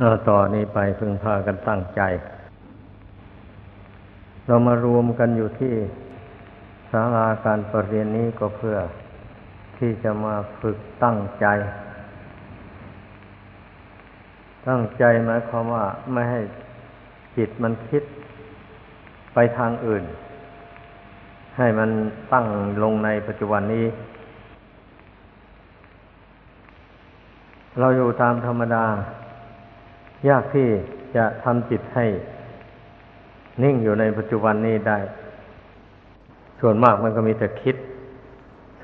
เอาต่อนนี้ไปพึงพากันตั้งใจ เรามารวมกันอยู่ที่ศาลาการประเรียนนี้ก็เพื่อที่จะมาฝึกตั้งใจ ตั้งใจหมายความว่าไม่ให้จิตมันคิดไปทางอื่น ให้มันตั้งลงในปัจจุบันนี้ เราอยู่ตามธรรมดา ยากที่จะทำจิตให้นิ่งอยู่ในปัจจุบันนี้ได้ ส่วนมากมันก็มีแต่คิด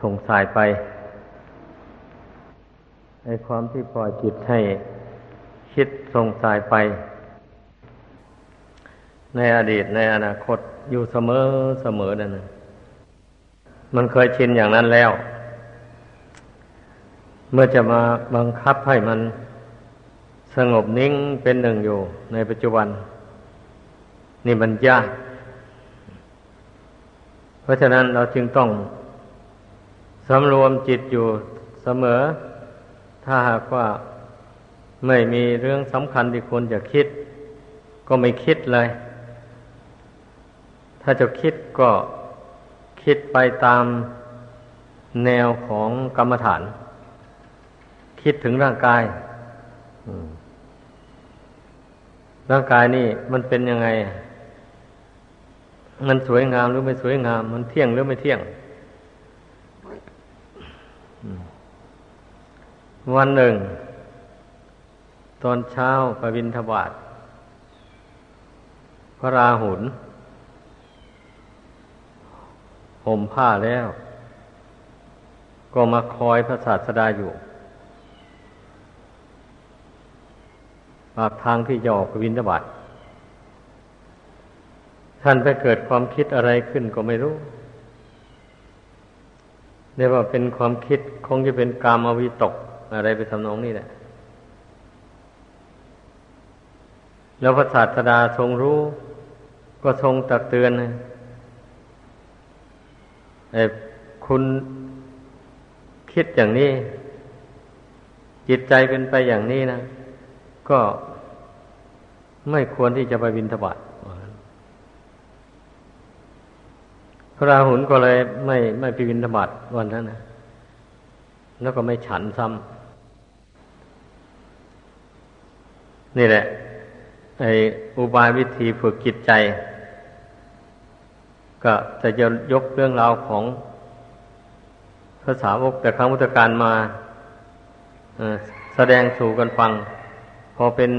สงสายไป ในความที่ปล่อยจิตให้คิดสงสายไป ในอดีตในอนาคตอยู่เสมอเสมอนั่นนะมันเคยชินอย่างนั้นแล้ว เมื่อจะมาบังคับให้มัน สงบนิ่งเป็นหนึ่งอยู่ในปัจจุบัน นี่มันยาก เพราะฉะนั้นเราจึงต้องสำรวมจิตอยู่เสมอ ถ้าหากว่าไม่มีเรื่องสำคัญที่ควรจะคิด ก็ไม่คิดเลย ถ้าจะคิดก็คิดไปตามแนวของกรรมฐาน คิดถึงร่างกาย ร่างกายนี่มันเป็นยังไง มันสวยงามหรือไม่สวยงาม มันเที่ยงหรือไม่เที่ยง วันหนึ่ง ตอนเช้าไปบินทบาทพระราหุลห่มผ้าแล้ว ก็มาคอยพระศาสดาอยู่ ปากทางที่จะออกไปวินทบาทท่านไปเกิดความคิดอะไรขึ้นก็ไม่รู้เรียกว่าเป็นความคิดคงจะเป็นกามวิตกอะไรไปทำนองนี้แหละ แล้วพระศาสดาทรงรู้ ก็ทรงตักเตือนไอ้คุณคิดอย่างนี้ จิตใจเป็นไปอย่างนี้นะ ก็ไม่ควรที่จะไปบินทบาทพระราหุลก็เลยไม่ไม่ไปบินทบาทวันนั้นนะแล้วก็ไม่ฉันซ้ำนี่แหละไอ้อุบายวิธีฝึกจิตใจ ก็จะจะยกเรื่องราวของภาษาวกแต่ครั้งพุทธการมาแสดงสู่กันฟัง พอเป็น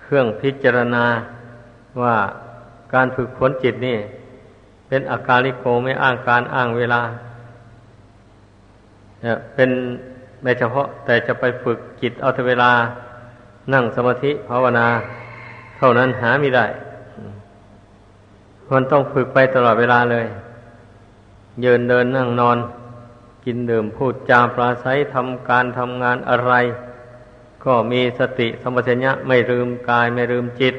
เครื่องพิจารณาว่าการฝึกฝนจิตนี่ เป็นอาการลิโกไม่อ้างการอ้างเวลาเป็นไม่เฉพาะ แต่จะไปฝึกจิตเอาแต่เวลานั่งสมาธิภาวนา เท่านั้นหาไม่ได้มันต้องฝึกไปตลอดเวลาเลย เยืนเดินนั่งนอน กินดื่มพูดจาปราศัยทำการทำงานอะไร ก็มีสติสมัชัญญะไม่ลืมกายไม่ลืมจิต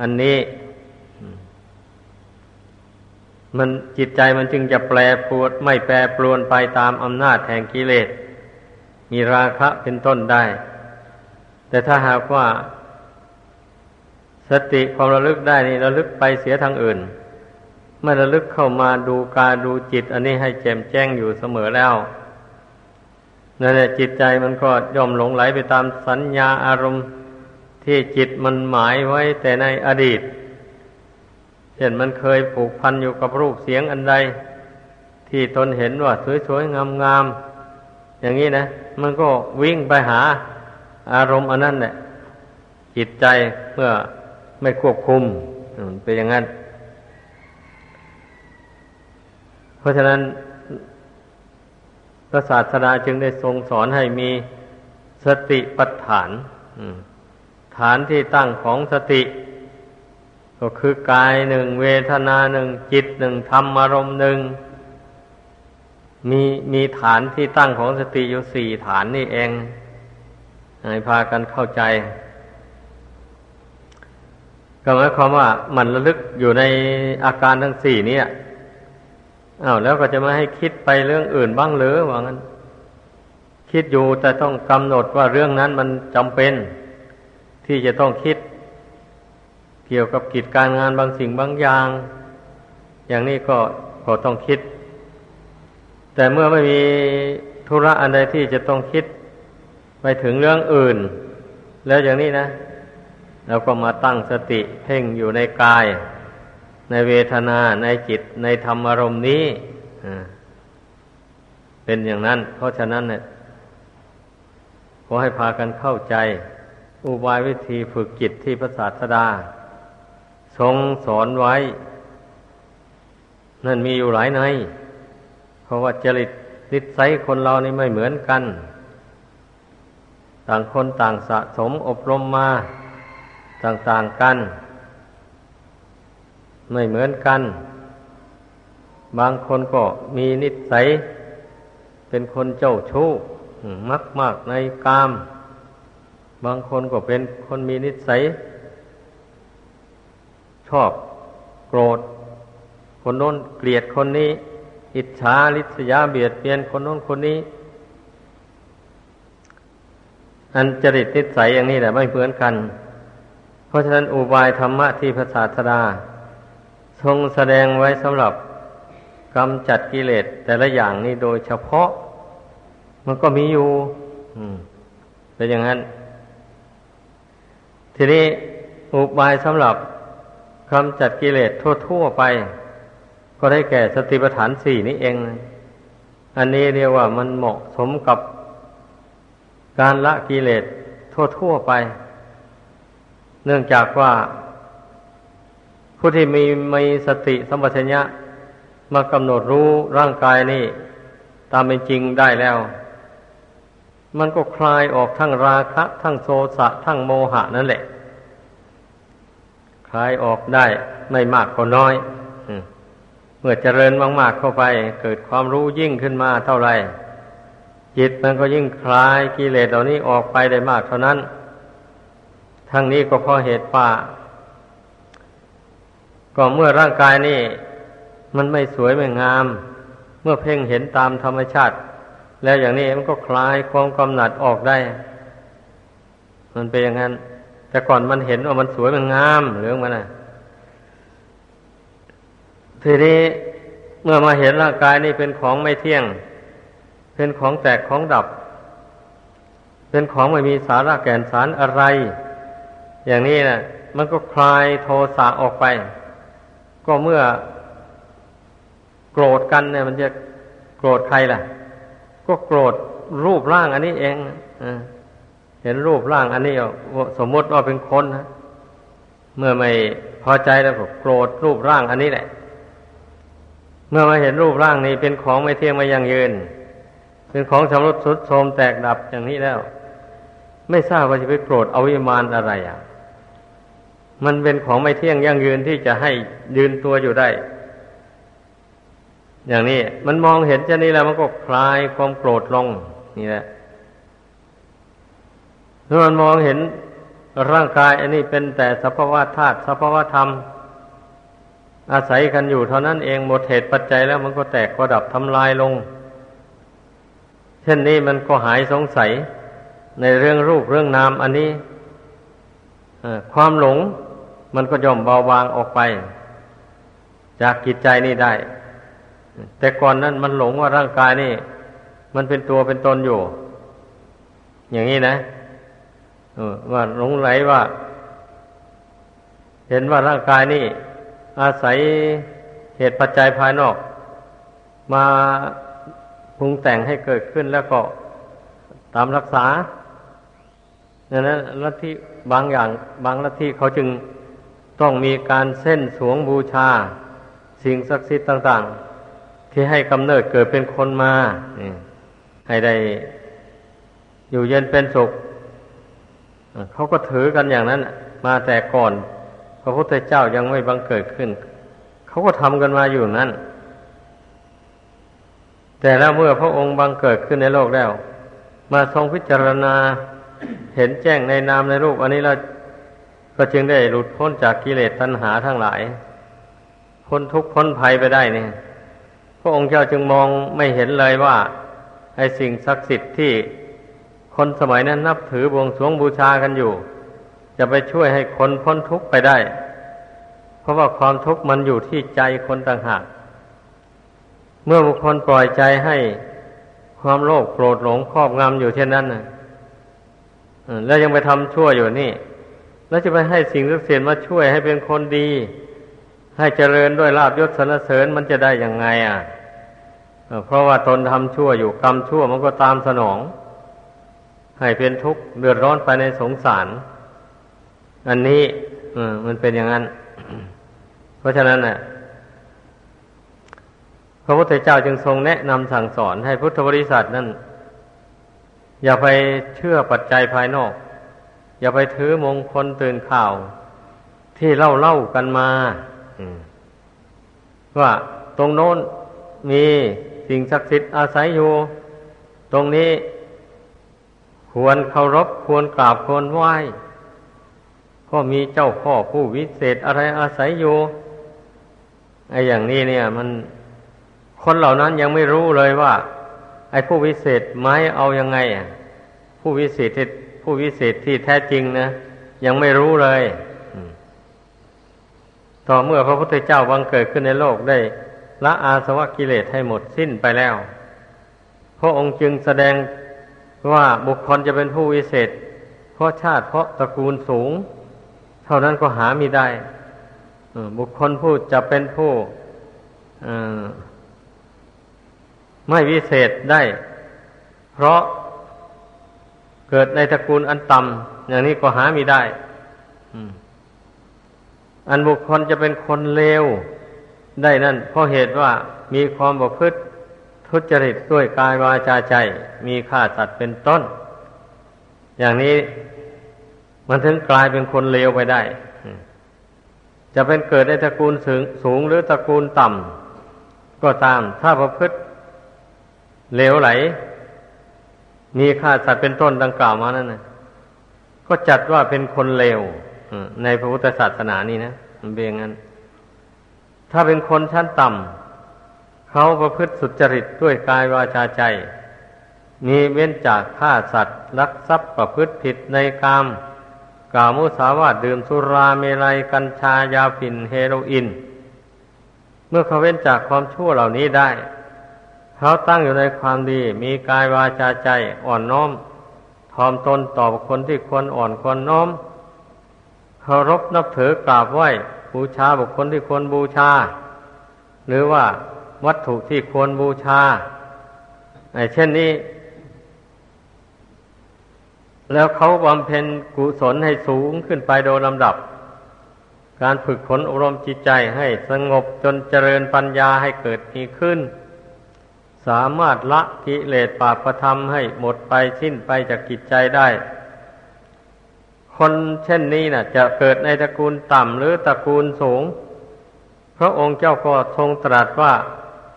อันนี้ มันจิตใจมันจึงจะแปรปรวนไม่แปรปรวนไปตามอำนาจแห่งกิเลส มีราคะเป็นต้นได้ แต่ถ้าหากว่า สติความระลึกได้นี่ระลึกไปเสียทางอื่นไม่ระลึกเข้ามาดูกายดูจิต อันนี้ให้แจ่มแจ้งอยู่เสมอแล้ว นั่นแหละจิตใจมันก็ย่อมหลงไหลไปตามสัญญาอารมณ์ที่จิตมันหมายไว้แต่ในอดีต เช่นมันเคยผูกพันอยู่กับรูปเสียงอันใด ที่ตนเห็นว่าสวยๆงามๆอย่างนี้นะ มันก็วิ่งไปหาอารมณ์อันนั้นแหละจิตใจเมื่อไม่ควบคุมเป็นอย่างนั้น เพราะฉะนั้น พระศาสดาจึงได้ทรงสอนให้มีสติปัฏฐานฐานที่ตั้งของสติ ก็คือกายหนึ่งเวทนาหนึ่งจิตหนึ่งธรรมอารมณ์หนึ่งมีมีฐานที่ตั้งของสติอยู่สี่ฐานนี่เองให้พากันเข้าใจ ก็หมายความว่ามันระลึกอยู่ในอาการทั้งสี่นี้ อ้าวแล้วก็จะมาให้คิดไปเรื่องอื่นบ้างหรือว่างั้น คิดอยู่แต่ต้องกำหนดว่าเรื่องนั้นมันจำเป็น ที่จะต้องคิด เกี่ยวกับกิจการงานบางสิ่งบางอย่าง อย่างนี้ก็ก็ต้องคิด แต่เมื่อไม่มีธุระอันใดที่จะต้องคิดไปถึงเรื่องอื่น แล้วอย่างนี้นะเราก็มาตั้งสติเพ่งอยู่ในกาย ในเวทนาในจิตในธรรมอารมณ์นี้เป็นอย่างนั้น เพราะฉะนั้นเนี่ยขอให้พากันเข้าใจ อุบายวิธีฝึกจิตที่พระศาสดา ทรงสอนไว้ นั่นมีอยู่หลายใน เพราะว่าจริตนิสัยคนเรานี่ไม่เหมือนกัน ต่างคนต่างสะสมอบรมมา ต่างๆกัน ไม่เหมือนกัน บางคนก็มีนิสัย เป็นคนเจ้าชู้มักมากในกาม บางคนก็เป็นคนมีนิสัย ชอบโกรธ คนโน้นเกลียดคนนี้ อิจฉาริษยาเบียดเบียนคนโน้นคนนี้ อันจริตนิสัยอย่างนี้แหละไม่เหมือนกัน เพราะฉะนั้นอุบายธรรมะที่พระศาสดา ทรงแสดงไว้สำหรับกำจัดกิเลสแต่ละอย่างนี้โดยเฉพาะ มันก็มีอยู่เป็นอย่างนั้น ทีนี้อุบายสำหรับกำจัดกิเลสทั่วๆไป ก็ได้แก่สติปัฏฐานสี่นี้เอง อันนี้เรียกว่ามันเหมาะสมกับการละกิเลสทั่วๆไป เนื่องจากว่า ผู้ที่มีมีสติสัมปชัญญะมากำหนดรู้ร่างกายนี่ ตามเป็นจริงได้แล้ว มันก็คลายออกทั้งราคะ ทั้งโทสะทั้งโมหะนั่นแหละ คลายออกได้ไม่มากก็น้อยเมื่อเจริญมากๆเข้าไป เกิดความรู้ยิ่งขึ้นมาเท่าไหร่จิตมันก็ยิ่งคลายกิเลสเหล่านี้ออกไปได้มากเท่านั้น ทั้งนี้ก็เพราะเหตุว่า ก็เมื่อร่างกายนี่ มันไม่สวยไม่งาม เมื่อเพ่งเห็นตามธรรมชาติ แล้วอย่างนี้มันก็คลายความกำหนัดออกได้ มันเป็นอย่างนั้น แต่ก่อนมันเห็นว่ามันสวยมันงามเรื่องมันนะทีนี้เมื่อมาเห็นร่างกายนี่เป็นของไม่เที่ยง เป็นของแตกของดับ เป็นของไม่มีสาระแก่นสารอะไร อย่างนี้นะมันก็คลายโทสะออกไป ก็เมื่อโกรธกันเนี่ย มันจะโกรธใครล่ะ ก็โกรธรูปร่างอันนี้เองเห็นรูปร่างอันนี้สมมติว่าเป็นคนนะเมื่อไม่พอใจแล้วก็โกรธรูปร่างอันนี้แหละ เมื่อมาเห็นรูปร่างนี้เป็นของไม่เที่ยงไม่ยั่งยืน เป็นของชำรุดทรุดโทรมแตกดับอย่างนี้แล้ว ไม่ทราบว่าจะไปโกรธเอาวิมานอะไรอะ มันเป็นของไม่เที่ยงยั่งยืนที่จะให้ยืนตัวอยู่ได้ อย่างนี้มันมองเห็นเช่นนี้แล้วมันก็คลายความโกรธลง นี่แหละเมื่อมันมองเห็นร่างกาย อันนี้เป็นแต่สภาวะธาตุสภาวะธรรม อาศัยกันอยู่เท่านั้นเองหมดเหตุปัจจัยแล้วมันก็แตกก็ดับทำลายลง เช่นนี้มันก็หายสงสัยในเรื่องรูปเรื่องนามอันนี้ความหลง มันก็ย่อมเบาบางออกไป จากกิจใจนี่ได้ แต่ก่อนนั้นมันหลงว่าร่างกายนี่ มันเป็นตัวเป็นตนอยู่ อย่างนี้นะว่าหลงไหลว่า เห็นว่าร่างกายนี่ อาศัยเหตุปัจจัยภายนอก มาปรุงแต่งให้เกิดขึ้นแล้วก็ตามรักษาดังนั้นลัทธิบางอย่าง บางลัทธิเขาจึง ต้องมีการเส้นสวงบูชา สิ่งศักดิ์สิทธิ์ต่าง ๆ ที่ให้กำเนิดเกิดเป็นคนมาให้ได้อยู่เย็นเป็นสุขเขาก็ถือกันอย่างนั้นมาแต่ก่อน พระพุทธเจ้ายังไม่บังเกิดขึ้น เขาก็ทำกันมาอยู่นั้น แต่แล้วเมื่อพระองค์บังเกิดขึ้นในโลกแล้ว มาทรงพิจารณาเห็นแจ้งในนามในรูป อันนี้แล้ว ก็จึงได้หลุดพ้นจากกิเลสตัณหาทั้งหลาย พ้นทุกข์พ้นภัยไปได้เนี่ยพระองค์เจ้าจึงมองไม่เห็นเลยว่าไอ้สิ่งศักดิ์สิทธิ์ที่คนสมัยนั้นนับถือบวงสรวงบูชากันอยู่จจะไปช่วยให้คนพ้นทุกข์ไปได้ เพราะว่าความทุกข์มันอยู่ที่ใจคนต่างหาก เมื่อบุคคลปล่อยใจให้ความโลภโกรธหลงครอบงำอยู่เช่นนั้นนะแล้วยังไปทำชั่วอยู่นี่ แล้วจะไปให้สิ่งศักดิ์สิทธิ์มาช่วยให้เป็นคนดี ให้เจริญด้วยลาบยศสรรเสริญมันจะได้ยังไง อะเพราะว่าตนทำชั่วอยู่กรรมชั่วมันก็ตามสนอง ให้เป็นทุกข์เดือดร้อนไปในสงสาร อันนี้มันเป็นอย่างนั้น เพราะฉะนั้นน่ะพระพุทธเจ้าจึงทรงแนะนำสั่งสอนให้พุทธบริษัทนั่นอย่าไปเชื่อปัจจัยภายนอก อย่าไปถือมงคลตื่นข่าว ที่เล่าเล่ากันมาว่าตรงโน้นมีสิ่งศักดิ์สิทธิ์อาศัยอยู่ ตรงนี้ควรเคารพควรกราบควรไหว้ก็มีเจ้าพ่อผู้วิเศษอะไรอาศัยอยู่ไอ้อย่างนี้เนี่ย มันคนเหล่านั้นยังไม่รู้เลยว่า ไอ้ผู้วิเศษไม้เอายังไงอะผู้วิเศษ ผู้วิเศษที่แท้จริงนะยังไม่รู้เลยต่อเมื่อพระพุทธเจ้าบังเกิดขึ้นในโลกได้ละอาสวะกิเลสให้หมดสิ้นไปแล้ว พระองค์จึงแสดงว่าบุคคลจะเป็นผู้วิเศษ เพราะชาติเพราะตระกูลสูง เท่านั้นก็หาไม่ได้บุคคลผู้จะเป็นผู้ไม่วิเศษได้ เพราะ เกิดในตระกูลอันต่ำอย่างนี้ก็หาไม่ได้อันบุคคลจะเป็นคนเลวได้นั่นเพราะเหตุว่ามีความประพฤติทุจริตด้วยกายวาจาใจ มีฆ่าสัตว์เป็นต้น อย่างนี้มันถึงกลายเป็นคนเลวไปได้ จะเป็นเกิดในตระกูลสูงสูงหรือตระกูลต่ำก็ตามถ้าประพฤติเลวไหล มีฆ่าสัตว์เป็นต้นดังกล่าวมานั่นนะก็จัดว่าเป็นคนเลวในพระพุทธศาสนานี่นะมันเป็นอย่างนั้น ถ้าเป็นคนชั้นต่ำเขาประพฤติสุจริตด้วยกายวาจาใจ มีเว้นจากฆ่าสัตว์ลักทรัพย์ประพฤติผิดในกามกล่าวมุสาวาทดื่มสุราเมลัยกัญชายาฝิ่นเฮโรอีนเมื่อเขาเว้นจากความชั่วเหล่านี้ได้ เขาตั้งอยู่ในความดี มีกายวาจาใจอ่อนน้อมทอมตนต่อคนที่ควรอ่อนควรน้อมเคารพนับถือกราบไหว้บูชาบุคคลที่ควรบูชา หรือว่าวัตถุที่ควรบูชาไอ้เช่นนี้ แล้วเขาบำเพ็ญกุศลให้สูงขึ้นไปโดยลำดับ การฝึกฝนอบรมจิตใจให้สงบจนเจริญปัญญาให้เกิดมีขึ้น สามารถละกิเลสปาประธรรมให้หมดไปสิ้นไปจากกิจใจได้ คนเช่นนี้นะ่ะ จะเกิดในตระกูลต่ำหรือตระกูลสูง พระองค์เจ้าก็ทรงตรัสว่า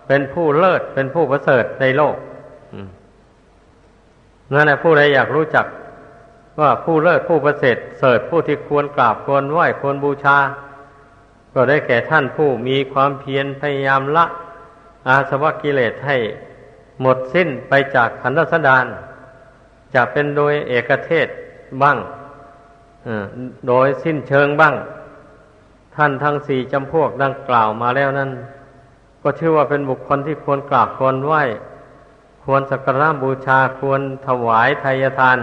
เป็นผู้เลิศเป็นผู้ประเสริฐในโลกนั่นแหละผู้ใดอยากรู้จักว่าผู้เลิศผู้ประเสริฐเสริฐผู้ที่ควรกราบควรไหว้ควรบูชา ก็ได้แก่ท่านผู้มีความเพียรพยายามละ อาสวะกิเลสให้หมดสิ้นไปจากขันธสดานจะเป็นโดยเอกเทศบ้างโดยสิ้นเชิงบ้าง ท่านทั้งสี่จำพวกดังกล่าวมาแล้วนั้น ก็ชื่อว่าเป็นบุคคลที่ควรกราบควรไหว้ ควรสักการะบูชาควรถวายทายทาน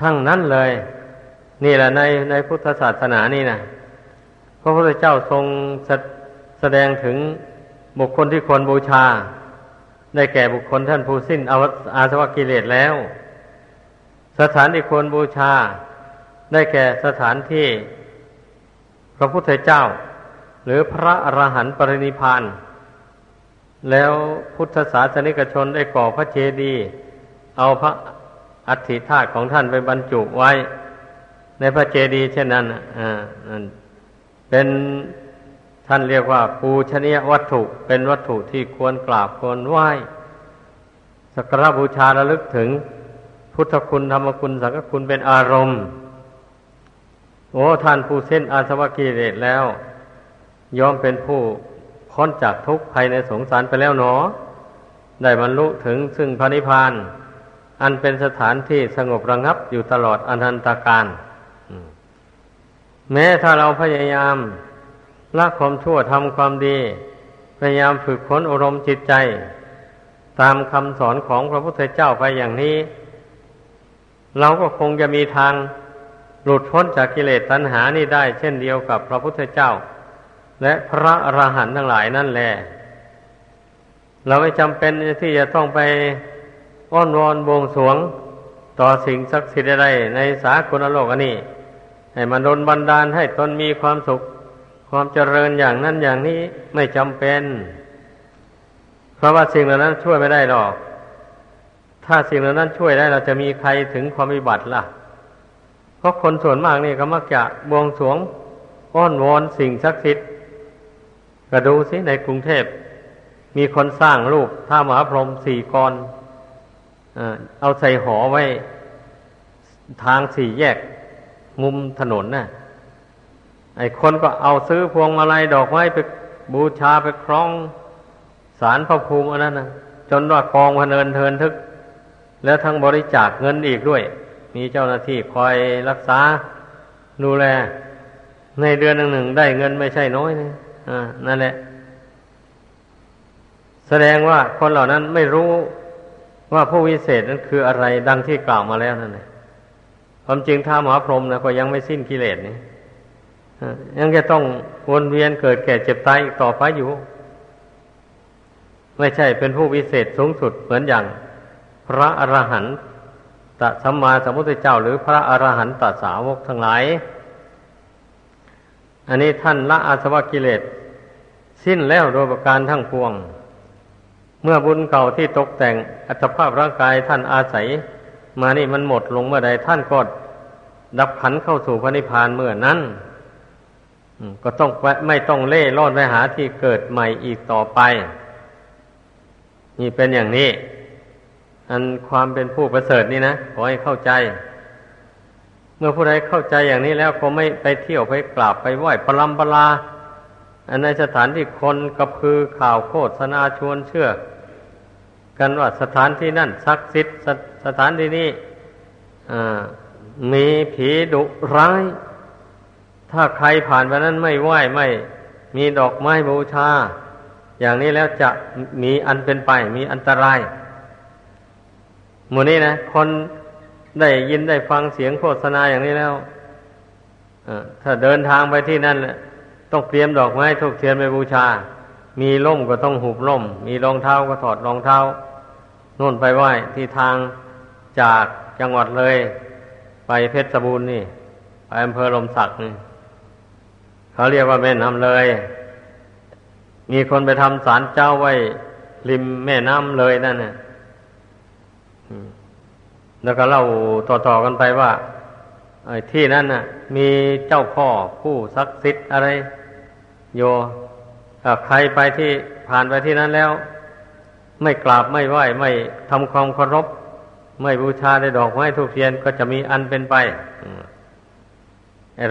ทั้งนั้นเลย นี่แหละในในพุทธศาสนานี่นะพระพุทธเจ้าทรงสแสดงถึง บุคคลที่ควรบูชา ได้แก่บุคคลท่านผู้สิ้นอาสวะกิเลสแล้ว สถานที่ควรบูชา ได้แก่สถานที่ พระพุทธเจ้า หรือพระอรหันต์ปรินิพานแล้วพุทธศาสนิกชนได้ก่อพระเจดีย์เอาพระอัฐิธาตุของท่านไปบรรจุไว้ ในพระเจดีย์เช่นนั้นอ่าเป็น ท่านเรียกว่า ปูชนียวัตถุเป็นวัตถุที่ควรกราบควรไหว้สักการบูชาระลึกถึง พุทธคุณธรรมคุณสังฆคุณเป็นอารมณ์ โอ้ท่านผู้เส้นอาสวะกิเลสแล้ว ยอมเป็นผู้พ้นจากทุกข์ภายในสงสารไปแล้วหนอ ได้บรรลุถึงซึ่งพระนิพพาน อันเป็นสถานที่สงบระงับอยู่ตลอดอนันตการ แม้ถ้าเราพยายาม ละความชั่วทำความดี พยายามฝึกฝนอารมณ์จิตใจ ตามคำสอนของพระพุทธเจ้าไปอย่างนี้ เราก็คงจะมีทางหลุดพ้นจากกิเลสตัณหานี่ได้ เช่นเดียวกับพระพุทธเจ้า และพระอรหันต์ทั้งหลายนั่นแหละเราไม่จำเป็นที่จะต้องไปอ้อนวอนบวงสวงต่อสิ่งศักดิ์สิทธิ์ใดในสากลโลกอันนี้ ให้มันดนบันดาลให้ตนมีความสุข ความเจริญอย่างนั้นอย่างนี้ไม่จำเป็น เพราะว่าสิ่งเหล่านั้นช่วยไม่ได้หรอก ถ้าสิ่งเหล่านั้นช่วยได้เราจะมีใครถึงความวิบัติล่ะ เพราะคนส่วนมากนี่ก็มักจะบวงสวงอ้อนวอนสิ่งศักดิ์สิทธิ์ก็ดูสิในกรุงเทพ มีคนสร้างรูปท่ามหาพรหมสี่กรเอาใส่หอไว้ ทางสี่แยก มุมถนนน่ะ ไอ้คนก็เอาซื้อพวงมาลัยดอกไม้ไปบูชาไปคล้องสารพระภูมิอันนั้นนะจนว่ากองพเนินเทินทึก แล้วทั้งบริจาคเงินอีกด้วย มีเจ้าหน้าที่คอยรักษาดูแล ในเดือนหนึ่งหนึ่งได้เงินไม่ใช่น้อยนะอ่านั่นแหละ แสดงว่าคนเหล่านั้นไม่รู้ว่าผู้วิเศษนั้นคืออะไรดังที่กล่าวมาแล้วนั่นเองความจริงถ้าหมอพรหมนะก็ยังไม่สิ้นกิเลสนี่ ยังจะต้องวนเวียนเกิดแก่เจ็บตายอีกต่อไปอยู่ ไม่ใช่เป็นผู้วิเศษสูงสุดเหมือนอย่าง พระอรหันตสัมมาสัมพุทธเจ้า หรือพระอรหันตสาวกทั้งหลาย อันนี้ท่านละอาสวะกิเลส สิ้นแล้วโดยประการทั้งปวง เมื่อบุญเก่าที่ตกแต่งอัตภาพร่างกายท่านอาศัย มานี่มันหมดลงเมื่อใดท่านก็ดับขันเข้าสู่พระนิพพานเมื่อนั้น ก็ต้องไม่ต้องเล่ร่อนไปหาที่เกิดใหม่อีกต่อไป นี่เป็นอย่างนี้ อันความเป็นผู้ประเสริฐนี่นะขอให้เข้าใจ เมื่อผู้ใดเข้าใจอย่างนี้แล้วก็ไม่ไปเที่ยวไปกราบไปไหว้พลัมพลาอันในสถานที่คนกระพือข่าวโฆษณาชวนเชื่อ กันว่าสถานที่นั่นศักดิ์สิทธิ์สสถานที่นี้มีผีดุร้าย ถ้าใครผ่านไปนั้นไม่ไหว้ไม่ มีดอกไม้บูชา อย่างนี้แล้วจะมีอันเป็นไป มีอันตรายหมู่นี้นะ คนได้ยินได้ฟังเสียงโฆษณาอย่างนี้แล้วถ้าเดินทางไปที่นั่นต้องเตรียมดอกไม้ทุกเทียนไปบูชา มีล่มก็ต้องหุบล่ม มีรองเท้าก็ถอดรองเท้านู่นไปไหว้ที่ทางจากจังหวัดเลย ไปเพชรบูรณ์นี่ ไปอำเภอลมศักดิ์นี่ เขาเรียกว่าแม่น้ำเลย มีคนไปทำศาลเจ้าไว้ ริมแม่น้ำเลยนั่นน่ะแล้วก็เล่าต่อๆกันไปว่าที่นั่นน่ะ มีเจ้าพ่อผู้ศักดิ์สิทธิ์อะไร โยใครไปที่ผ่านไปที่นั้นแล้ว ไม่กราบไม่ไหว้ไม่ทำความเคารพไม่บูชาในดอกไม้ทูกเทียนก็จะมีอันเป็นไป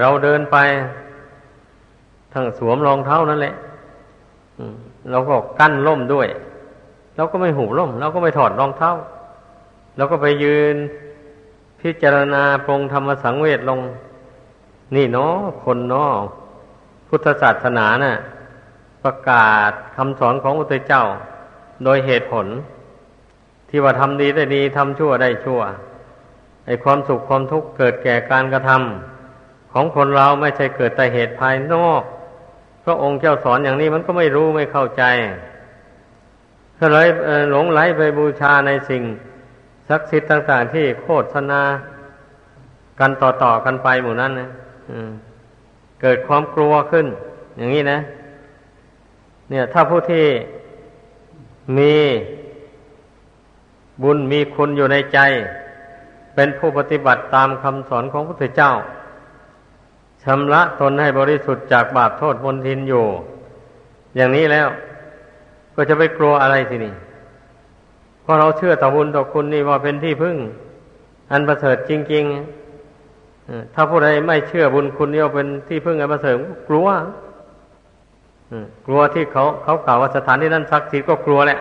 เราเดินไป ทั้งสวมรองเท้านั่นแหละเราก็กั้นล่มด้วยเราก็ไม่หูล่มเราก็ไม่ถอดรองเท้าเราก็ไปยืนพิจารณาปรงธรรมสังเวชลง นี่เนาะคนเนาะพุทธศาสนานะ่ะ ประกาศคำสอนของพระพุทธเจ้า โดยเหตุผล ที่ว่าทำดีได้ดีทำชั่วได้ชั่วไอ้ความสุขความทุกข์เกิดแก่การกระทำของคนเราไม่ใช่เกิดแต่เหตุภายนอก พระองค์เจ้าสอนอย่างนี้มันก็ไม่รู้ไม่เข้าใจก็เลยหลงไหลไปบูชาในสิ่งศักดิ์สิทธิ์ต่าง ๆ ที่โคตรนากันต่อๆกันไปหมู่นั้นนะเกิดความกลัวขึ้น อย่างนี้นะ เนี่ย ถ้าผู้ที่มีบุญมีคุณอยู่ในใจ เป็นผู้ปฏิบัติตามคำสอนของพระพุทธเจ้า ชำระตนให้บริสุทธิ์จากบาปโทษมนทินอยู่ อย่างนี้แล้ว ก็จะไปกลัวอะไรทีนี่เพราะเราเชื่อต่อบุญต่อคุณนี่ว่าเป็นที่พึ่ง อันประเสริฐจริง ๆ ถ้าผู้ใดไม่เชื่อบุญคุณนี่ว่าเป็นที่พึ่งอันประเสริฐกลัวกลัวที่เขาเขากล่าวว่าสถานที่นั้นศักดิ์สิทธิ์ก็กลัวแหละ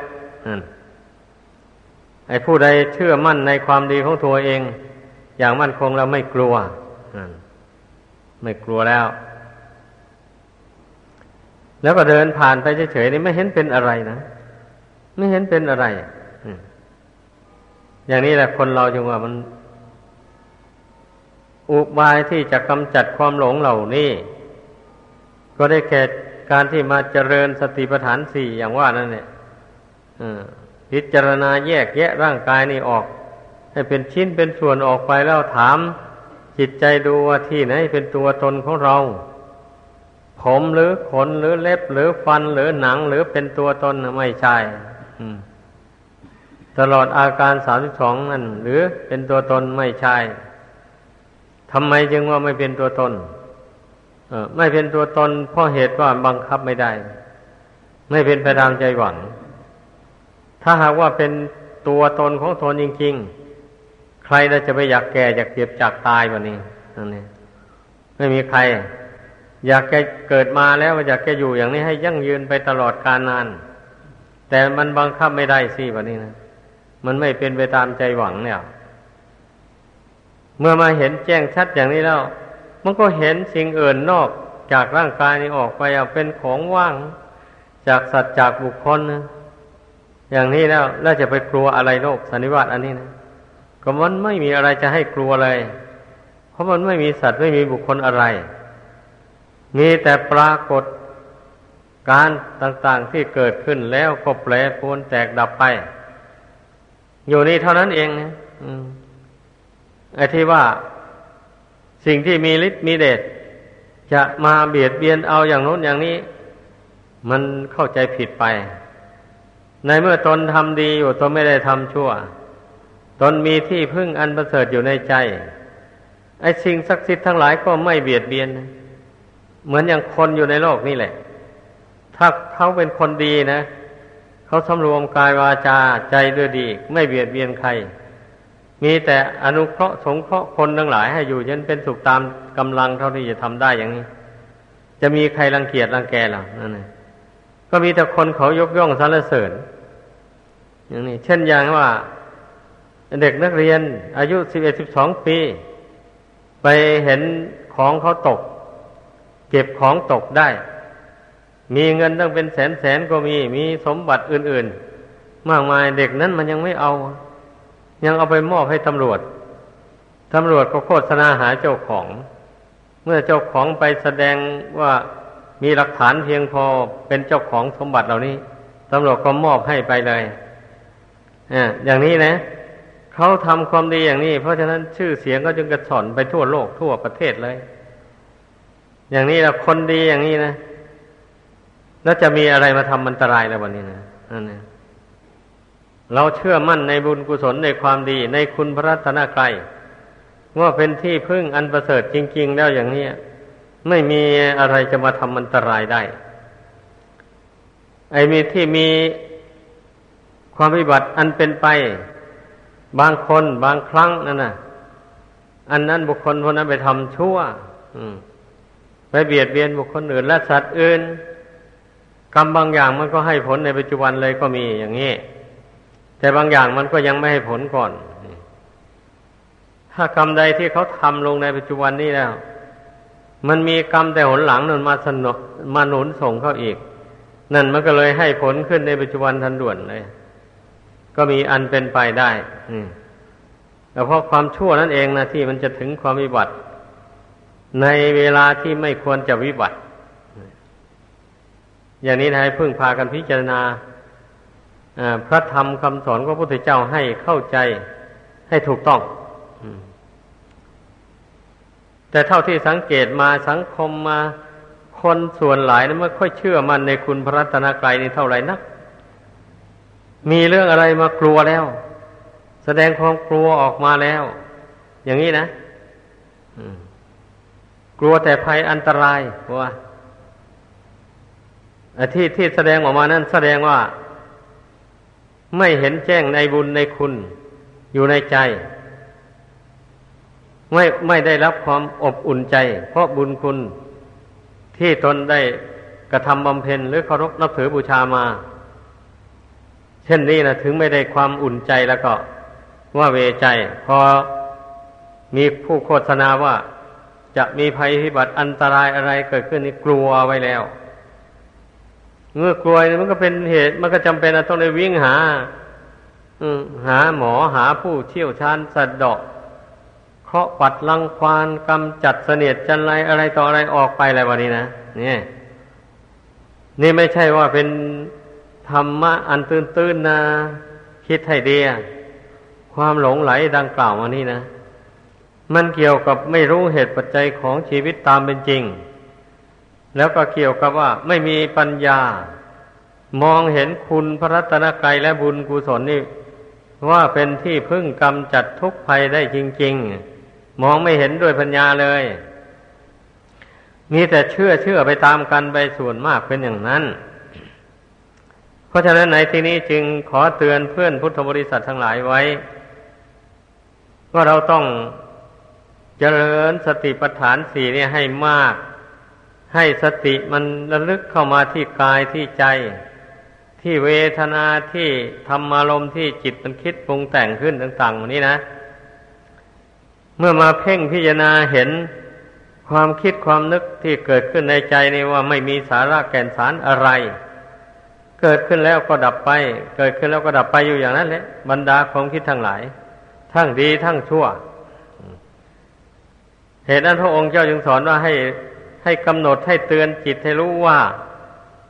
ไอ้ผู้ใดเชื่อมั่นในความดีของตัวเอง อย่างมั่นคงแล้วไม่กลัว ไม่กลัวแล้ว แล้วก็เดินผ่านไปเฉยๆนี่ไม่เห็นเป็นอะไรนะไม่เห็นเป็นอะไรอย่างนี้แหละคนเราจึงว่ามัน อุบายที่จะกำจัดความหลงเหล่านี้ก็ได้แก่การที่มาเจริญสติปัฏฐานสี่อย่างว่านั่นเนี่ยพิจารณาแยกแยะร่างกายนี้ออก ให้เป็นชิ้นเป็นส่วนออกไปแล้วถาม จิตใจดูว่าที่ไหนเป็นตัวตนของเรา ผมหรือขนหรือเล็บหรือฟันหรือหนังหรือเป็นตัวตนไม่ใช่ตลอดอาการสามสิบสองนั่น หรือเป็นตัวตนไม่ใช่ทำไมจึงว่าไม่เป็นตัวตนเออไม่เป็นตัวตนเพราะเหตุว่าบังคับไม่ได้ ไม่เป็นไปตามใจหวัง ถ้าหากว่าเป็นตัวตนของตนจริง ๆ ใครจะไปอยากแก่อยากเจ็บจากตายวันนี้นั่นนี่ไม่มีใคร อยากแกเกิดมาแล้วอยากแกอยู่อย่างนี้ให้ยั่งยืนไปตลอดกาลนาน แต่มันบังคับไม่ได้สิวันนี้นะมันไม่เป็นไปตามใจหวังเนี่ย เมื่อมาเห็นแจ้งชัดอย่างนี้แล้ว มันก็เห็นสิ่งอื่นนอกจากร่างกายนี้ออกไปเอาเป็นของว่าง จากสัตว์จากบุคคลนะอย่างนี้แล้วแล้วจะไปกลัวอะไรโลกสันนิวาตอันนี้นะ ก็มันไม่มีอะไรจะให้กลัวเลย เพราะมันไม่มีสัตว์ไม่มีบุคคลอะไร มีแต่ปรากฏการต่างๆที่เกิดขึ้นแล้วก็แปรปรวนแตกดับไป อยู่นี่เท่านั้นเองนะไอ้ที่ว่าสิ่งที่มีฤทธิ์มีเดชจะมาเบียดเบียนเอาอย่างโน้นอย่างนี้ มันเข้าใจผิดไป ในเมื่อตนทำดีอยู่ตนไม่ได้ทำชั่ว ตนมีที่พึ่งอันประเสริฐอยู่ในใจ ไอ้สิ่งศักดิ์สิทธิ์ทั้งหลายก็ไม่เบียดเบียนนะเหมือนอย่างคนอยู่ในโลกนี่แหละ ถ้าเขาเป็นคนดีนะ เขาสำรวมกายวาจาใจด้วยดี ไม่เบียดเบียนใคร มีแต่อนุเคราะห์สงเคราะห์คนทั้งหลายให้อยู่เยันเป็นสุขตามกำลังเท่าที่จะทำได้อย่างนี้ จะมีใครรังเกียจรังแกหรอนั่นเองก็มีแต่คนเขายกย่องสรรเสริญ อย่างนี้ เช่นอย่างว่า เด็กนักเรียนอายุสิบเอ็ดสิบสองปี ไปเห็นของเขาตก เก็บของตกได้ มีเงินตั้งเป็นแสนแสนก็มี มีสมบัติอื่น ๆ มากมายเด็กนั้นมันยังไม่เอา ยังเอาไปมอบให้ตำรวจตำรวจก็โฆษณาหาเจ้าของ เมื่อเจ้าของไปแสดงว่ามีหลักฐานเพียงพอเป็นเจ้าของสมบัติเหล่านี้ตำรวจก็มอบให้ไปเลยอ่อย่างนี้นะ เขาทำความดีอย่างนี้ เพราะฉะนั้นชื่อเสียงก็จึงกระสอนไปทั่วโลกทั่วประเทศเลย อย่างนี้แหละคนดีอย่างนี้นะแล้วจะมีอะไรมาทำอันตรายแล้ววันนี้นะนั่นเองเราเชื่อมั่นในบุญกุศลในความดี ในคุณพระรัตนกรัยว่าเป็นที่พึ่งอันประเสริฐจริง ๆ แล้วอย่างนี้ไม่มีอะไรจะมาทำอันตรายได้ ไอ้มีที่มีความวิบัติอันเป็นไป บางคนบางครั้งนั่นน่ะ อันนั้นบุคคลคนนั้นไปทำชั่วไปเบียดเบียนบุคคลอื่นและสัตว์อื่นกรรมบางอย่างมันก็ให้ผลในปัจจุบันเลยก็มีอย่างนี้แต่บางอย่างมันก็ยังไม่ให้ผลก่อน ถ้ากรรมใดที่เขาทำลงในปัจจุบันนี้แล้ว มันมีกรรมแต่หนหลังนั่นมาสนมาหนุนส่งเข้าอีก นั่นมันก็เลยให้ผลขึ้นในปัจจุบันทันด่วนเลย ก็มีอันเป็นไปได้แต่เพราะความชั่วนั่นเองนะที่มันจะถึงความวิบัติ ในเวลาที่ไม่ควรจะวิบัติ อย่างนี้ให้พึ่งพากันพิจารณาพระธรรมคำสอนของพระพุทธเจ้าให้เข้าใจให้ถูกต้องแต่เท่าที่สังเกตมาสังคมมาคนส่วนหลายนั้นไม่ค่อยเชื่อมันในคุณพระรัตนกรัยนี่เท่าไหร่นัก มีเรื่องอะไรมากลัวแล้ว แสดงความกลัวออกมาแล้ว อย่างนี้นะกลัวแต่ภัยอันตรายว่าที่ที่แสดงออกมานั้นแสดงว่า ไม่เห็นแจ้งในบุญในคุณ อยู่ในใจ ไม่ไม่ได้รับความอบอุ่นใจ เพราะบุญคุณที่ตนได้กระทำบำเพ็ญหรือเคารพนับถือบูชามา เช่นนี้นะถึงไม่ได้ความอุ่นใจแล้วก็ว่าเวใจ พอมีผู้โฆษณาว่าจะมีภัยพิบัติอันตรายอะไรเกิดขึ้นนี่กลัวไว้แล้ว เมื่อกลัวมันก็เป็นเหตุ มันก็จำเป็นต้องได้วิ่งหาหาหมอหาผู้เชี่ยวชาญสัตว์ดอกเคาะปัดลังควานกำจัดเสนียดจันไรอะไรต่ออะไรออกไปอะไรวันนี้นะนี่นี่ไม่ใช่ว่าเป็น ธรรมะอันตื้นๆนะคิดให้ดีความหลงไหลดังกล่าวมานี่นะ มันเกี่ยวกับไม่รู้เหตุปัจจัยของชีวิตตามเป็นจริง แล้วก็เกี่ยวกับว่าไม่มีปัญญา มองเห็นคุณพระรัตนกรัยและบุญกุศลนี่ ว่าเป็นที่พึ่งกำจัดทุกภัยได้จริง ๆ มองไม่เห็นด้วยปัญญาเลย มีแต่เชื่อเชื่อไปตามกันไปส่วนมากเป็นอย่างนั้น ราะฉะนั้นในที่นี้จึงขอเตือนเพื่อนพุทธบริษัททั้งหลายไว้ ว่าเราต้องเจริญสติปัฏฐานสี่นี่ให้มาก ให้สติมันระลึกเข้ามาที่กายที่ใจ ที่เวทนาที่ธรรมารมที่จิตมันคิดปรุงแต่งขึ้นต่างๆวันนี้นะ เมื่อมาเพ่งพิจารณาเห็นความคิดความนึกที่เกิดขึ้นในใจนี่ว่าไม่มีสาระแก่นสารอะไร เกิดขึ้นแล้วก็ดับไป เกิดขึ้นแล้วก็ดับไปอยู่อย่างนั้นแหละบรรดาความคิดทั้งหลาย ทั้งดีทั้งชั่ว เหตุนั้นพระองค์เจ้าจึงสอนว่าให้ให้กำหนดให้เตือนจิตให้รู้ว่า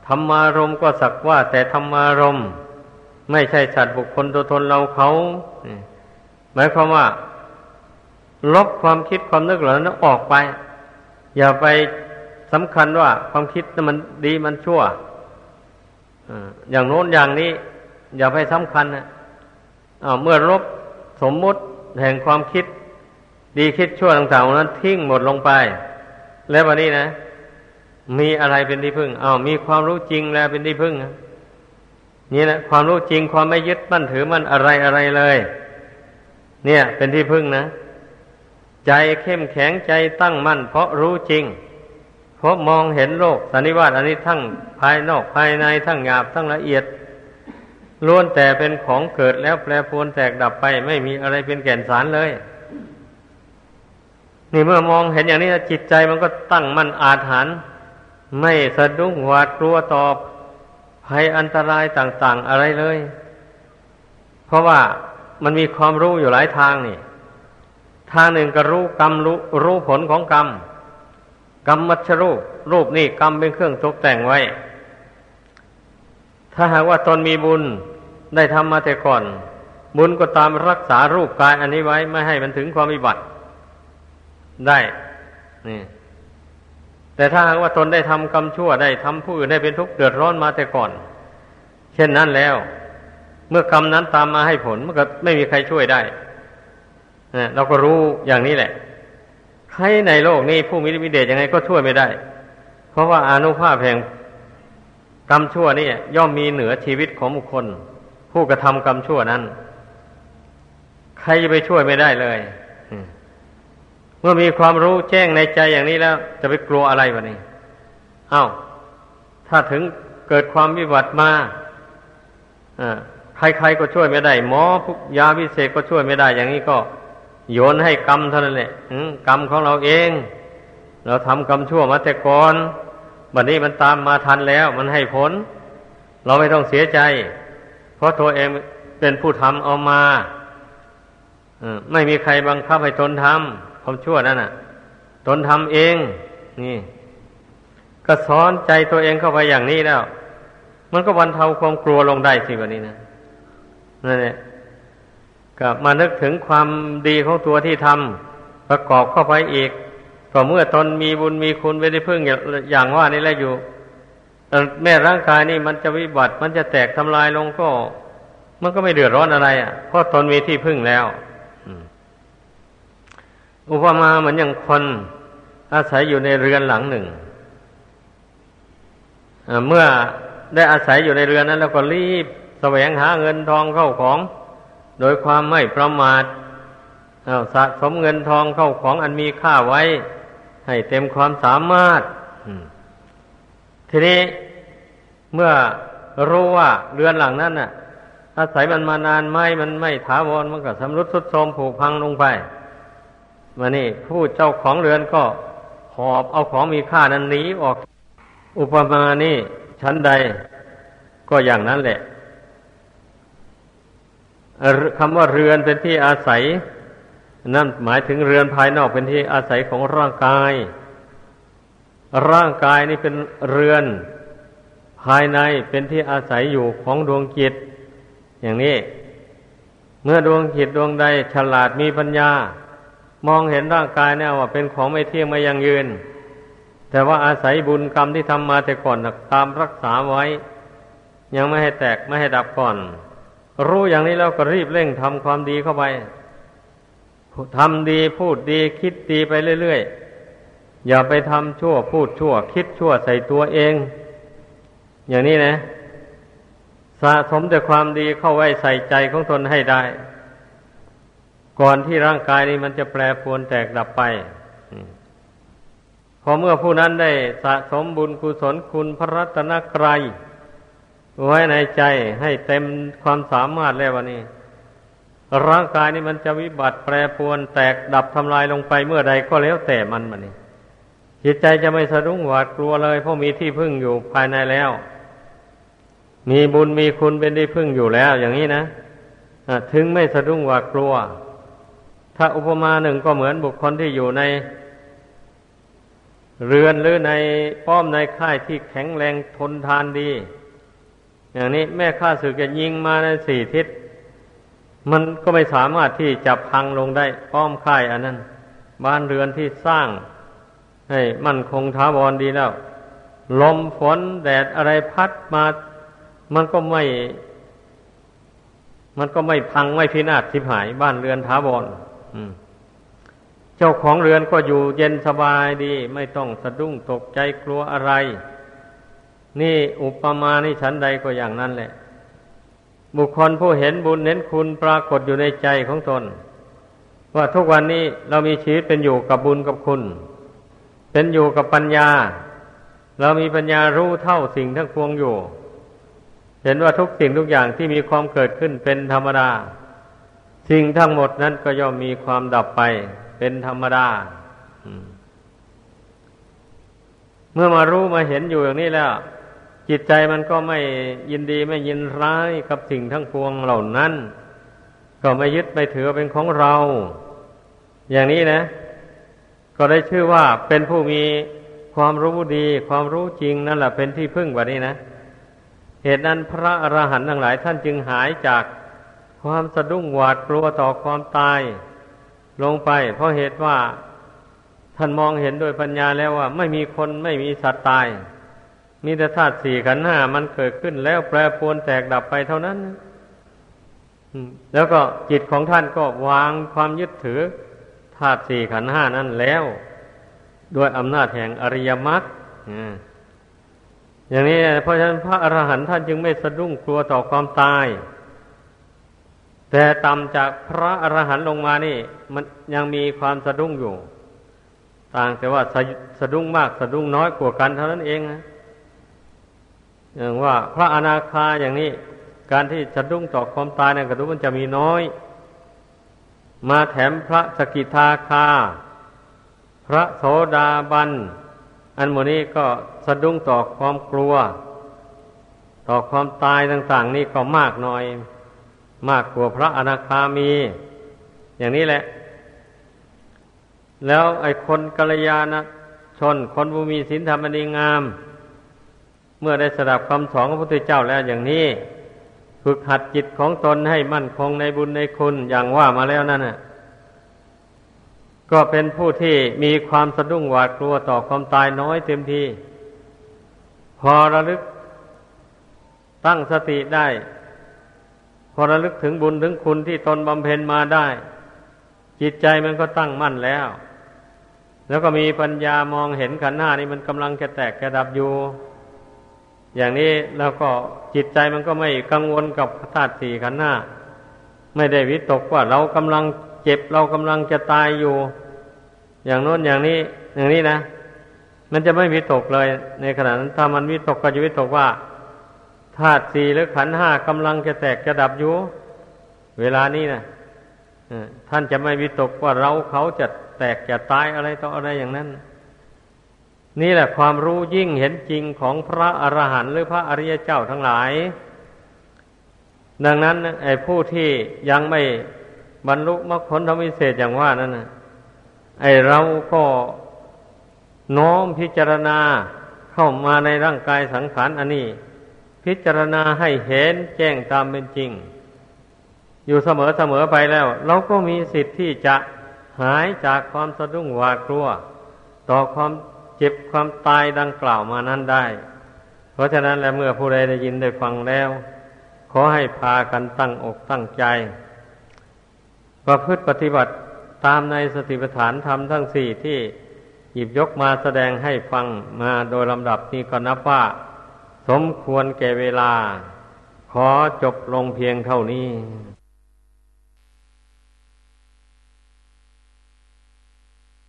ธรรมารมก็สักว่า แต่ธรรมารมไม่ใช่สัตว์บุคคลตัวตนเราเขาหมายความว่า ลบความคิดความนึกเหล่านั้นออกไป อย่าไปสำคัญว่าความคิดนั้นมันดีมันชั่ว อย่างโน้นอย่างนี้ อย่าไปสำคัญนะเมื่อลบสมมุติแห่งความคิด ดีคิดชั่วต่างๆนั้นทิ้งหมดลงไป แล้ววันนี้นะ มีอะไรเป็นที่พึ่งอ้าวมีความรู้จริงแล้วเป็นที่พึ่งนี่นะความรู้จริงความไม่ยึดมั่นถือมันอะไรอะไรเลย เนี่ย เป็นที่พึ่งนะใจเข้มแข็งใจตั้งมั่นเพราะรู้จริง เพราะมองเห็นโลกสันนิวาตอันนี้ทั้งภายนอกภายในทั้งหยาบทั้งละเอียดล้วนแต่เป็นของเกิดแล้วแปรปรวนแตกดับไป ไม่มีอะไรเป็นแก่นสารเลย นี่เมื่อมองเห็นอย่างนี้จิตใจมันก็ตั้งมั่นอาถรรพ์ไม่สะดุ้งหวาดกลัวต่อภัยอันตรายต่างๆอะไรเลย เพราะว่ามันมีความรู้อยู่หลายทางนี่ ทางหนึ่งก็รู้กรรมรู้รู้ผลของกรรม กรรมมัชรูป รูปนี่กรรมเป็นเครื่องตกแต่งไว้ ถ้าหากว่าตนมีบุญได้ทำมาแต่ก่อน บุญก็ตามรักษารูปกายอันนี้ไว้ ไม่ให้มันถึงความวิบัติได้นี่แต่ถ้าหากว่าตนได้ทำกรรมชั่วได้ทำผู้อื่นได้เป็นทุกข์เดือดร้อนมาแต่ก่อน เช่นนั้นแล้ว เมื่อกรรมนั้นตามมาให้ผลมันก็ไม่มีใครช่วยได้เราก็รู้อย่างนี้แหละ ใครในโลกนี้ผู้มีวิเดชยังไงก็ช่วยไม่ได้ เพราะว่าอนุภาพแห่งกรรมชั่วนี่ย่อมมีเหนือชีวิตของบุคคล ผู้กระทำกรรมชั่วนั้น ใครจะไปช่วยไม่ได้เลยเมื่อมีความรู้แจ้งในใจอย่างนี้แล้ว จะไปกลัวอะไรวะนี่อา้าวถ้าถึงเกิดความวิบัติมาใครๆก็ช่วยไม่ได้ หมอยาวิเศษก็ช่วยไม่ได้ อย่างนี้ก็ โยนให้กรรมเท่านั้นแหละกรรมของเราเอง เราทำกรรมชั่วมาแต่ก่อนบัดนนี้มันตามมาทันแล้ว มันให้ผล เราไม่ต้องเสียใจ เพราะตัวเองเป็นผู้ทำเอามาไม่มีใครบังคับให้ตนทำความชั่วนั่นน่ะ ตนทำเอง นี่ ก็สอนใจตัวเองเข้าไปอย่างนี้แล้ว มันก็บรรเทาความกลัวลงได้สิวันนี้นะนั่นแหละ ก็มานึกถึงความดีของตัวที่ทำประกอบเข้าไปอีกก็เมื่อตนมีบุญมีคุณไม่ได้พึ่งอย่างว่านี่แหละอยู่แม่ร่างกายนี่มันจะวิบัติ มันจะแตกทำลายลงก็ มันก็ไม่เดือดร้อนอะไรอะเพราะตนมีที่พึ่งแล้วอุปมาเหมือนอย่างคนอาศัยอยู่ในเรือนหลังหนึ่งเมื่อได้อาศัยอยู่ในเรือนนั้น แล้วก็รีบแสวงหาเงินทองเข้าของ โดยความไม่ประมาทสะสมเงินทองเข้าของอันมีค่าไว้ ให้เต็มความสามารถทีนี้เมื่อรู้ว่าเรือนหลังนั้นน่ะ อาศัยมันมานานไม่มันไม่ถาวรมันก็สำรุดสุดโทรมผุพังลงไปมานี่ผู้เจ้าของเรือนก็หอบเอาของมีค่านั้นหนีออก อุปมานี่ชั้นใดก็อย่างนั้นแหละ คำว่าเรือนเป็นที่อาศัย นั่นหมายถึงเรือนภายนอกเป็นที่อาศัยของร่างกาย ร่างกายนี่เป็นเรือนภายในเป็นที่อาศัยอยู่ของดวงจิต อย่างนี้ เมื่อดวงจิตดวงใดฉลาดมีปัญญา มองเห็นร่างกายเนี่ยว่าเป็นของไม่เที่ยงไม่ยังยืน แต่ว่าอาศัยบุญกรรมที่ทำมาแต่ก่อนตามรักษาไว้ ยังไม่ให้แตกไม่ให้ดับก่อน รู้อย่างนี้แล้วก็รีบเร่งทำความดีเข้าไปทำดีพูดดีคิดดีไปเรื่อยๆ อย่าไปทำชั่วพูดชั่ว คิดชั่วใส่ตัวเอง อย่างนี้นะ สะสมแต่ความดีเข้าไว้ใส่ใจของตนให้ได้ ก่อนที่ร่างกายนี้มันจะแปรปรวนแตกดับไปพอเมื่อผู้นั้นได้สะสมบุญกุศลคุณพระรัตนกรัย ไว้ในใจให้เต็มความสามารถแล้ววันนี้ ร่างกายนี้มันจะวิบัติแปรปรวนแตกดับทำลายลงไปเมื่อใดก็แล้วแต่มันมันนี่จิตใจจะไม่สะดุ้งหวาดกลัวเลยเพราะมีที่พึ่งอยู่ภายในแล้ว มีบุญมีคุณเป็นที่พึ่งอยู่แล้ว อย่างนี้นะถึงไม่สะดุ้งหวาดกลัว ถ้าอุปมาหนึ่งก็เหมือนบุคคลที่อยู่ใน เรือนหรือในป้อมในค่ายที่แข็งแรงทนทานดี อย่างนี้แม่ข้าศึกจะยิงมาในสี่ทิศ มันก็ไม่สามารถที่จะพังลงได้ป้อมค่ายอันนั้น บ้านเรือนที่สร้าง ให้มั่นคงท้าวรดีแล้ว ลมฝนแดดอะไรพัดมา มันก็ไม่ มันก็ไม่พังไม่พินาศทิพหาย บ้านเรือนท้าวรเจ้าของเรือนก็อยู่เย็นสบายดี ไม่ต้องสะดุ้งตกใจกลัวอะไร นี่อุปมานี่ฉันใดก็อย่างนั้นแหละ บุคคลผู้เห็นบุญเห็นคุณปรากฏอยู่ในใจของตน ว่าทุกวันนี้เรามีชีวิตเป็นอยู่กับบุญกับคุณ เป็นอยู่กับปัญญา เรามีปัญญารู้เท่าสิ่งทั้งปวงอยู่ เห็นว่าทุกสิ่งทุกอย่างที่มีความเกิดขึ้นเป็นธรรมดา สิ่งทั้งหมดนั้นก็ย่อมมีความดับไป เป็นธรรมดาเมื่อมารู้มาเห็นอยู่อย่างนี้แล้ว จิตใจมันก็ไม่ยินดีไม่ยินร้ายกับสิ่งทั้งปวงเหล่านั้น ก็ไม่ยึดไม่ถือเป็นของเรา อย่างนี้นะ ก็ได้ชื่อว่าเป็นผู้มีความรู้ดี ความรู้จริงนั่นแหละเป็นที่พึ่งแบบนี้นะ เหตุนั้นพระอรหันต์ทั้งหลายท่านจึงหายจากความสะดุ้งหวาดกลัวต่อความตาย ลงไป เพราะเหตุว่าท่านมองเห็นโดยปัญญาแล้วว่า ไม่มีคนไม่มีสัตว์ตาย มีแต่ธาตุสี่ขันห้ามันเกิดขึ้นแล้วแปรปรวนแตกดับไปเท่านั้นแล้วก็จิตของท่านก็วางความยึดถือธาตุสี่ขันห้านั้นแล้ว ด้วยอำนาจแห่งอริยมรรคอย่างนี้เพราะฉะนั้นพระอรหันต์ท่านจึงไม่สะดุ้งกลัวต่อความตาย แต่ต่ำจากพระอรหันต์ลงมานี่ มันยังมีความสะดุ้งอยู่ ต่างแต่ว่าสะสะดุ้งมากสะดุ้งน้อยกว่ากันเท่านั้นเองนะ อย่างว่าพระอนาคาอย่างนี้ การที่สะดุ้งต่อความตายในกระดูมันจะมีน้อย มาแถมพระสกิทาคา พระโสดาบัน อันโมนี้ก็สะดุ้งต่อความกลัว ต่อความตายต่าง ๆ นี่ก็มากหน่อย มากกว่าพระอนาคามี อย่างนี้แหละ แล้วไอ้คนกัลยาณชนคนบูมีศีลธรรมดีงาม มื่อได้สดับคำสอนของพระพุทธเจ้าแล้วอย่างนี้ ฝึกหัดจิตของตนให้มั่นคงในบุญในคุณอย่างว่ามาแล้วนั่นน่ะก็เป็นผู้ที่มีความสะดุ้งหวาดกลัวต่อความตายน้อยเต็มทีพอระลึกตั้งสติได้ พอระลึกถึงบุญถึงคุณที่ตนบำเพ็ญมาได้ จิตใจมันก็ตั้งมั่นแล้ว แล้วก็มีปัญญามองเห็นขันหน้านี่มันกำลังจะแตกกระดับอยู่ อย่างนี้แล้วก็จิตใจมันก็ไม่กังวลกับธาตุสี่ขันธ์หน้า ไม่ได้วิตกว่าเรากำลังเจ็บเรากำลังจะตายอยู่ อย่างโน้นอย่างนี้ อย่างนี้นะ มันจะไม่วิตกเลย ในขณะนั้นถ้ามันวิตกก็จะวิตกว่าธาตุสี่หรือขันธ์ห้ากำลังจะแตกจะดับอยู่ เวลานี้นะท่านจะไม่วิตกว่าเราเขาจะแตกจะตายอะไรต่ออะไรอย่างนั้น นี่แหละความรู้ยิ่งเห็นจริงของพระอรหันต์หรือพระอริยเจ้าทั้งหลาย ดังนั้นไอ้ผู้ที่ยังไม่บรรลุมรรคผลธรรมวิเศษอย่างว่านั้นนะไอ้เราก็น้อมพิจารณาเข้ามาในร่างกายสังขารอันนี้ พิจารณาให้เห็นแจ้งตามเป็นจริง อยู่เสมอเสมอไปแล้ว เราก็มีสิทธิ์ที่จะหายจากความสะดุ้งหวาดกลัว ต่อความ เจ็บความตายดังกล่าวมานั้นได้ เพราะฉะนั้นแล้วเมื่อผู้ใดได้ยินได้ฟังแล้ว ขอให้พากันตั้งอกตั้งใจ ประพฤติปฏิบัติตามในสติปัฏฐานธรรมทั้งสี่ที่หยิบยกมาแสดงให้ฟังมาโดยลำดับนี้ก็นับว่า สมควรแก่เวลา ขอจบลงเพียงเท่านี้